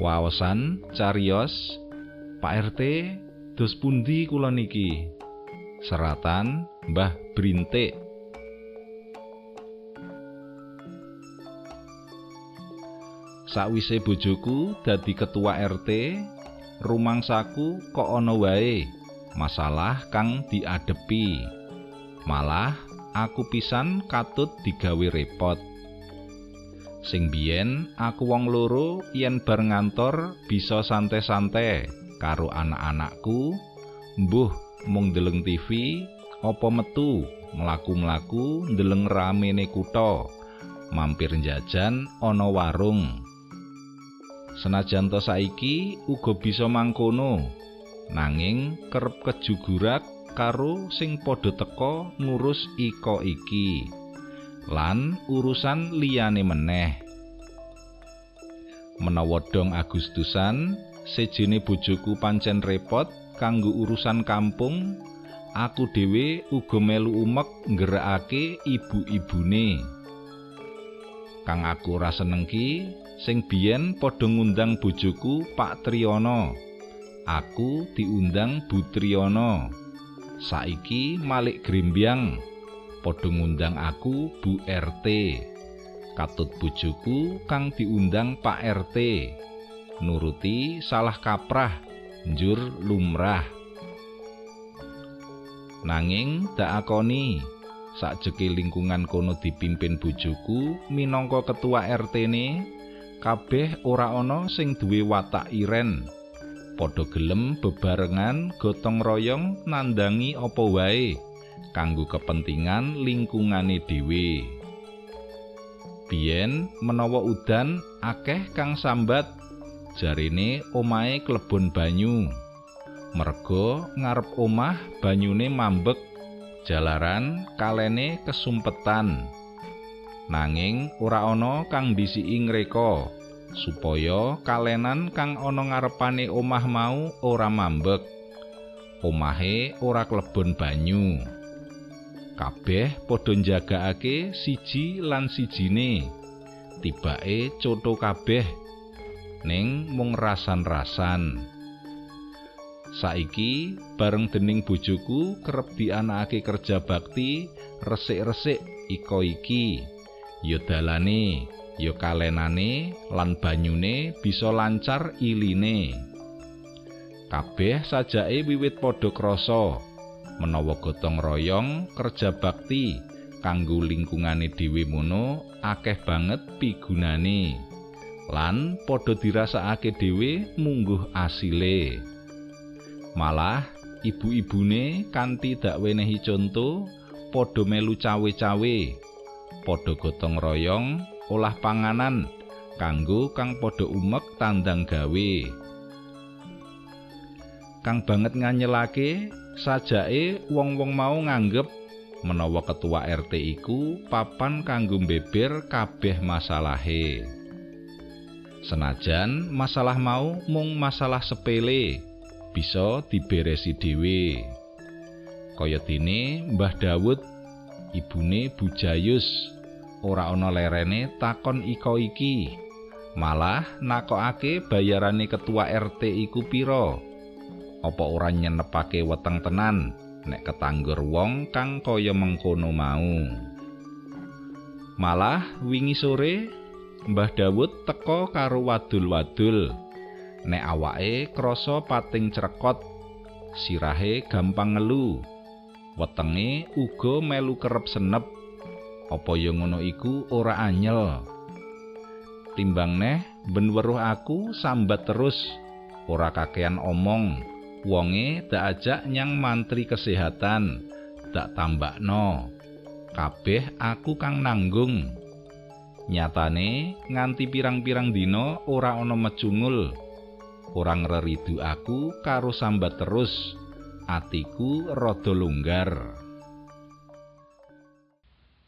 Waosan cariyos Pak RT dos pundi kula niki? Seratan Mbah Brintik. Sakwise bojoku dadi ketua RT rumangsaku kok ana wae? Masalah kang diadepi. Malah aku pisan katut digawe repot sing biyen aku wong loro yen bar ngantor bisa santai-santai karo anak-anakku mbuh mung ndeleng TV apa metu mlaku-mlaku ndeleng ramene kutha mampir jajan ana warung Senajan to saiki uga bisa mangkono, nanging kerep kejugurak karo sing padha teka ngurus iko iki. Lan urusan liyane meneh. Menawa dong Agustusan, sejene bojoku pancen repot kanggo urusan kampung, aku dhewe uga melu umek nggerakake ibu-ibune. Kang aku ora senengki sing biyen padha ngundang bojoku Pak Triyono. Aku diundang Bu Triyono. Saiki Malik Grimbyang padha ngundang aku Bu RT. Katut bojoku kang diundang Pak RT. Nuruti salah kaprah, njur lumrah. Nanging dak akoni sakjeke lingkungan kono dipimpin bojoku minangka ketua RT-ne kabeh ora ana sing duwe watak iren padha gelem bebarengan gotong royong nandangi apa wae kanggo kepentingan lingkungane dhewe biyen menawa udan akeh kang sambat jarine omahe klebon banyu. Merga ngarep omah banyune mambek jalaran kalene kesumpetan. Nanging ora ana kang disiki ngreka supaya kalenan kang ana ngarepane omah mau ora mambek. Omahe ora klebon banyu kabeh padha njagakake siji lan sijine. Tibake coto kabeh ning mung rasan-rasan. Saiki bareng dening bojoku kerep dianakake kerja bakti resik-resik iko iki. Ya dalane ya kalenane lan banyune bisa lancar iline. Kabeh sajake wiwit padha krasa menawa gotong royong kerja bakti kanggo lingkungane dhewe mono akeh banget pigunane. Lan padha dirasakake dhewe mungguh asile. Malah ibu-ibune kanthi dak wenehi conto padha melu cawe-cawe. Padha gotong royong olah panganan kanggo kang padha umek tandang gawe kang banget nganyelake sajake wong-wong mau nganggep menawa ketua RT iku papan kanggo beber kabeh masalahe. Senajan masalah mau mung masalah sepele bisa diberesi dhewe. Kaya dene Mbah Dawud ibune Bujayus ora ana lerene takon iko iki. Malah nakokake bayarane ketua RT iku pira apa ora nyenepake weteng tenan? Nek ketanggur wong kang kaya mengkono mau. Malah wingi sore Mbah Dawud teka karo wadul-wadul. Nek awake krasa pating crekot sirahe gampang ngelu. Wetenge uga melu kerep senep. Apa ya ngono iku ora anyel. Timbang neh ben weruh aku sambat terus. Ora kakean omong wonge dak ajak nyang mantri kesehatan dak tambakno kabeh aku kang nanggung nyatane nganti pirang-pirang dina ora ana mecungul ora ngreridu aku karo sambat terus atiku rada longgar.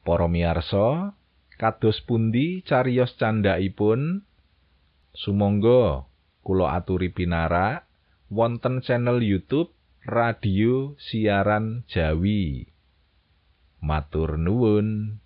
Para miyarsa, kados pundi cariyos candhaipun? Sumangga kula aturi pinarak wonten channel YouTube Radio Siaran Jawi. Matur nuwun.